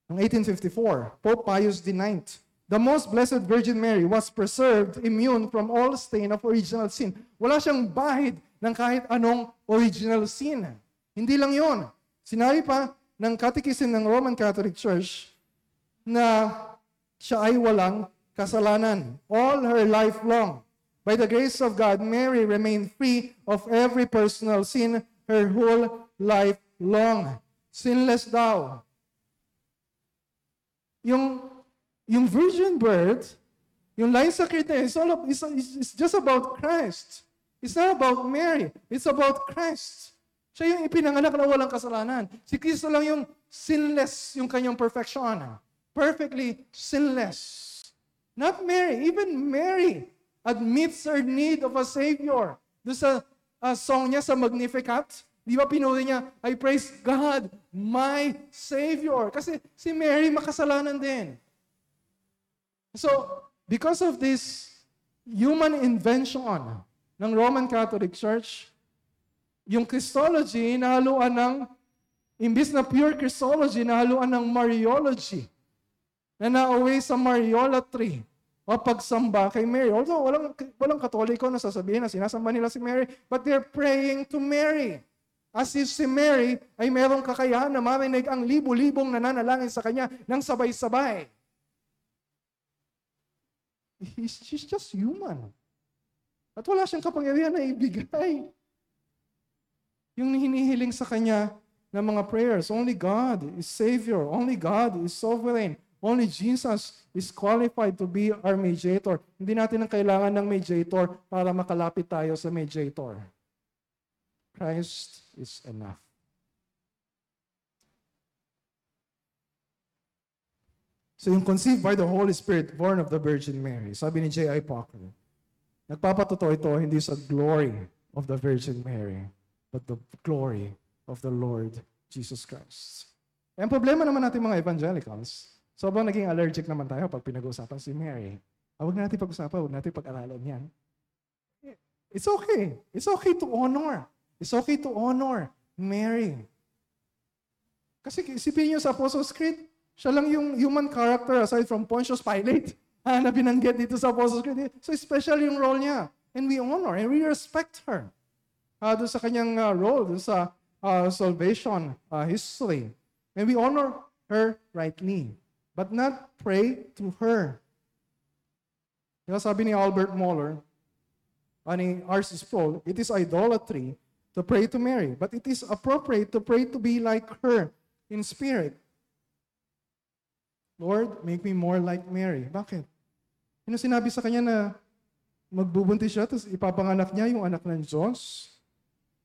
[SPEAKER 1] noong 1854, Pope Pius IX, The most blessed Virgin Mary was preserved immune from all stain of original sin. Wala siyang bahid ng kahit anong original sin. Hindi lang yon. Sinabi pa ng Catechism ng Roman Catholic Church na siya ay walang kasalanan all her life long. By the grace of God, Mary remained free of every personal sin her whole life long. Sinless daw. Yung, yung virgin birth, yung line sa Krita, is all is, is, is just about Christ. It's not about Mary. It's about Christ. Siya yung ipinanganak na walang kasalanan. Si Kristo lang yung sinless, yung kanyang perfection. Perfectly sinless. Not Mary. Even Mary admits her need of a Savior. Doon sa uh, song niya sa Magnificat, di ba pinuli niya, I praise God, my Savior. Kasi si Mary makasalanan din. So, because of this human invention ng Roman Catholic Church, yung Christology nahaluan ng, imbis na pure Christology, nahaluan ng Mariology na nauwi sa Mariolatry o pagsamba kay Mary. Although walang, walang katoliko na sasabihin na sinasamba nila si Mary, but they're praying to Mary. As if si Mary ay merong kakayahan na marinig ang libo-libong nananalangin sa kanya ng sabay-sabay. He's, she's just human. At wala siyang kapangyarihan na ibigay. Yung hinihiling sa kanya ng mga prayers, only God is Savior. Only God is sovereign. Only Jesus is qualified to be our mediator. Hindi natin ang kailangan ng mediator para makalapit tayo sa mediator. Christ is enough. So yung conceived by the Holy Spirit, born of the Virgin Mary, sabi ni J.I. Parker, nagpapatotoo ito hindi sa glory of the Virgin Mary, but the glory of the Lord Jesus Christ. Eh, ang problema naman natin mga evangelicals, sobrang naging allergic naman tayo pag pinag-uusapan si Mary. Ah, huwag natin pag-usapan, huwag natin pag-aralan yan. It's okay. It's okay to honor. It's okay to honor Mary. Kasi isipin niyo sa Apostles' Creed, siya lang yung human character aside from Pontius Pilate ah, na binanggit dito sa Apostles' Creed. So special yung role niya. And we honor and we respect her. Uh, doon sa kanyang uh, role, doon sa uh, salvation uh, history. And we honor her rightly. But not pray to her. Diba sabi ni Albert Moller, uh, ni R.C. It is idolatry to pray to Mary, but it is appropriate to pray to be like her in spirit. Lord, make me more like Mary. Bakit? Ano sinabi sa kanya na magbubuntis siya, tapos ipapanganak niya yung anak ng Diyos?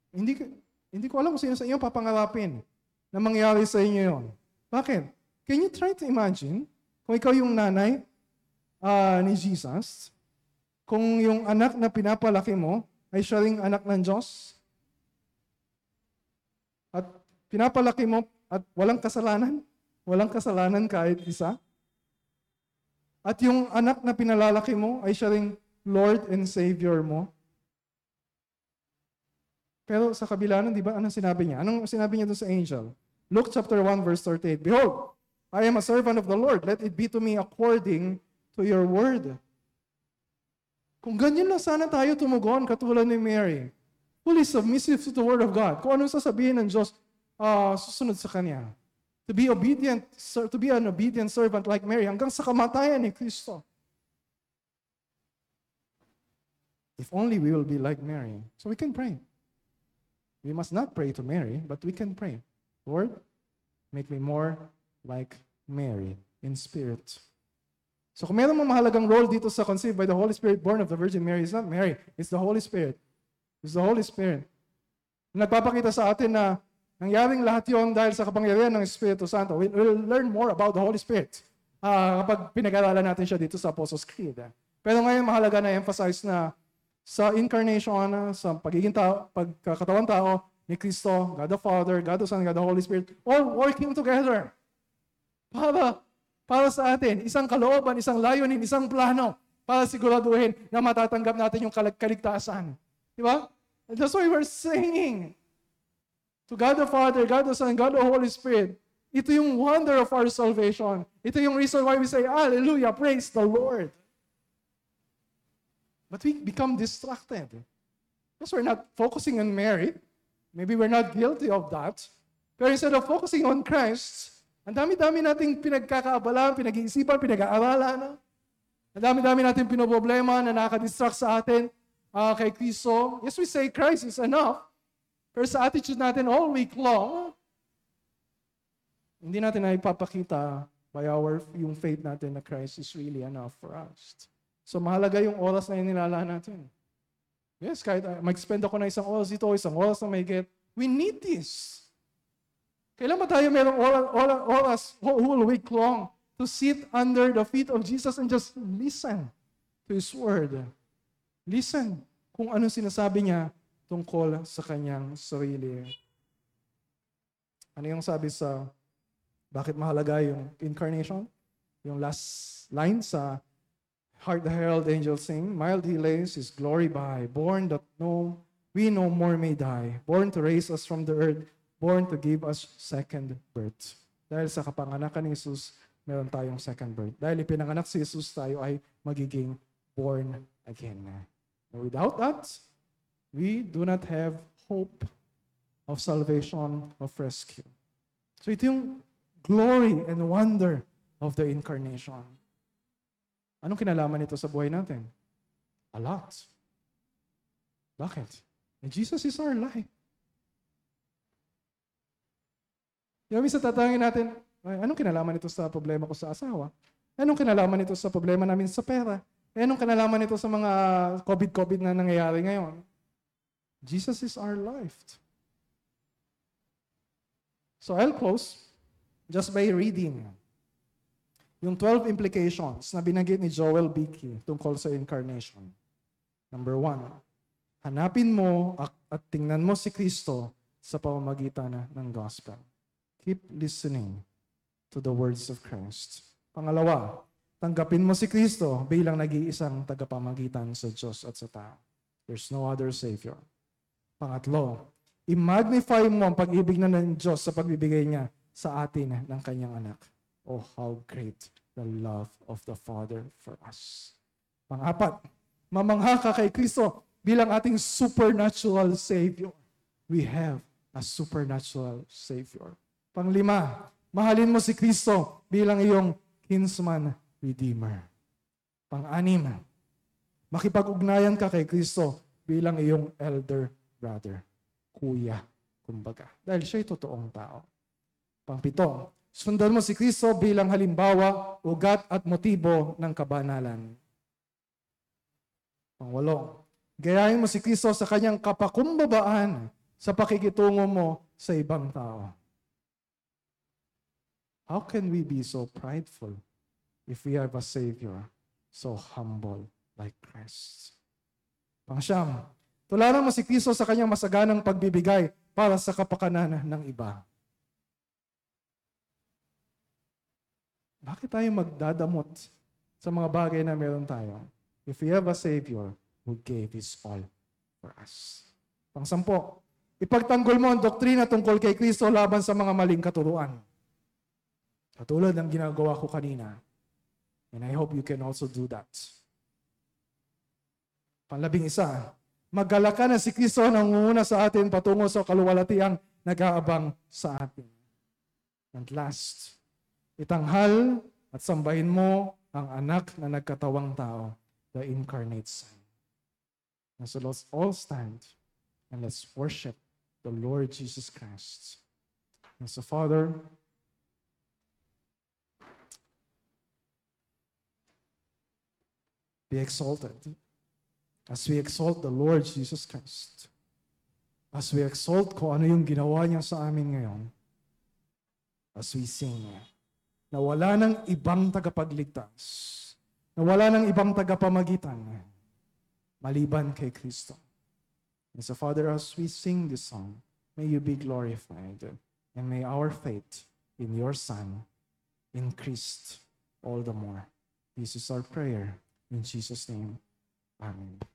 [SPEAKER 1] Hindi, hindi ko alam kung sino sa inyo papangarapin na mangyari sa inyo yon. Bakit? Can you try to imagine kung ikaw yung nanay ah, ni Jesus, kung yung anak na pinapalaki mo ay siya ring anak ng Diyos? At pinapalaki mo at walang kasalanan? Walang kasalanan kahit isa? At yung anak na pinalalaki mo ay siya ring Lord and Savior mo? Pero sa kabila nun, di ba, anong sinabi niya? Anong sinabi niya doon sa angel? Luke chapter 1 verse 38, Behold, I am a servant of the Lord. Let it be to me according to your word. Kung ganyan lang sana tayo tumugon, katulad ni Mary, fully submissive to the word of God. Kung anong sasabihin ng Diyos, ah, susunod sa Kanya. To be obedient, ser- to be an obedient servant like Mary, hanggang sa kamatayan ni Kristo. If only we will be like Mary. So we can pray. We must not pray to Mary, but we can pray. Lord, make me more like Mary in spirit. So kung meron mong mahalagang role dito sa conceived by the Holy Spirit, born of the Virgin Mary, it's not Mary, it's the Holy Spirit. It's the Holy Spirit. Nagpapakita sa atin na nangyaring lahat yon dahil sa kapangyarihan ng Espiritu Santo. We'll, we'll learn more about the Holy Spirit uh, kapag pinag-aralan natin siya dito sa Apostles' Creed. Pero ngayon mahalaga na emphasize na sa incarnation, sa pagiging tao, pagkakatawan tao ni Kristo, God the Father, God the Son, God the Holy Spirit, all working together para para sa atin, isang kalooban, isang layunin, isang plano para siguraduhin na matatanggap natin yung kaligtasan. Di ba? That's why we're singing to God the Father, God the Son, God the Holy Spirit. Ito yung wonder of our salvation. Ito yung reason why we say, Hallelujah, praise the Lord. But we become distracted. Because we're not focusing on Mary. Maybe we're not guilty of that. Pero instead of focusing on Christ, ang dami-dami nating pinagkakaabalan, pinag-iisipan, pinag-aaralan. Ang dami-dami nating pinoproblema na nakadistract sa atin uh, kay Kristo. Yes, we say Christ is enough. Pero sa attitude natin all week long, hindi natin na ipapakita by our yung faith natin na Christ is really enough for us. So mahalaga yung oras na inilala natin. Yes, kahit uh, mag-spend ako na isang oras dito, isang oras na may get, we need this. Kailan ba tayo merong oras, whole week long to sit under the feet of Jesus and just listen to His Word? Listen kung ano sinasabi niya tungkol sa kanyang sarili. Ano yung sabi sa bakit mahalaga yung incarnation? Yung last line sa Heart the Herald Angels Sing, Mild he lays his glory by, born that no, we no more may die, born to raise us from the earth, born to give us second birth. Dahil sa kapanganakan ni Jesus, meron tayong second birth. Dahil ipinanganak si Jesus, tayo ay magiging born again. Without that, we do not have hope of salvation, of rescue. So ito yung glory and wonder of the incarnation. Anong kinalaman nito sa buhay natin? A lot. Bakit? And Jesus is our life. Yung minsan tatangin natin, anong kinalaman nito sa problema ko sa asawa? Anong kinalaman nito sa problema namin sa pera? Anong kinalaman nito sa mga COVID-COVID na nangyayari ngayon? Jesus is our life. So I'll close just by reading yung 12 implications na binanggit ni Joel Beakey tungkol sa incarnation. Number one, hanapin mo at tingnan mo si Kristo sa pamamagitan ng gospel. Keep listening to the words of Christ. Pangalawa, tanggapin mo si Kristo bilang nag-iisang tagapamagitan sa Diyos at sa tao. There's no other Savior. Pangatlo, i-magnify mo ang pag-ibig na ng Diyos sa pagbibigay niya sa atin ng kanyang anak. Oh, how great the love of the Father for us. Pangapat, mamangha ka kay Kristo bilang ating supernatural Savior. We have a supernatural Savior. Panglima, mahalin mo si Kristo bilang iyong kinsman redeemer. Pang-anim, makipag-ugnayan ka kay Kristo bilang iyong elder brother, kuya, kumbaga. Dahil siya'y totoong tao. Pangpito, sundan mo si Kristo bilang halimbawa, ugat at motibo ng kabanalan. Pangwalo, gayahin mo si Kristo sa kanyang kapakumbabaan sa pakikitungo mo sa ibang tao. How can we be so prideful if we have a Savior so humble like Christ? Pangsyam, tularan mo si Kristo sa kanyang masaganang pagbibigay para sa kapakanan ng iba. Bakit tayo magdadamot sa mga bagay na meron tayo if we have a Savior who gave His all for us? Pangsampo, ipagtanggol mo ang doktrina tungkol kay Kristo laban sa mga maling katuruan. Katulad ng ginagawa ko kanina. And I hope you can also do that. Panlabing isa, Magalakana si Kristo na umuna sa atin patungo sa kaluwalatiang nag-aabang sa atin. And last, itanghal at sambahin mo ang anak na nagkatawang tao, the incarnate Son. And so let's all stand and let's worship the Lord Jesus Christ. And so Father, be exalted. As we exalt the Lord Jesus Christ. As we exalt kung ano yung ginawa niya sa amin ngayon. As we sing na wala ng ibang tagapagligtas, na wala ng ibang tagapamagitan, maliban kay Kristo. And so, Father, as we sing this song, may you be glorified, and may our faith in your Son increase all the more. This is our prayer. In Jesus' name, Amen.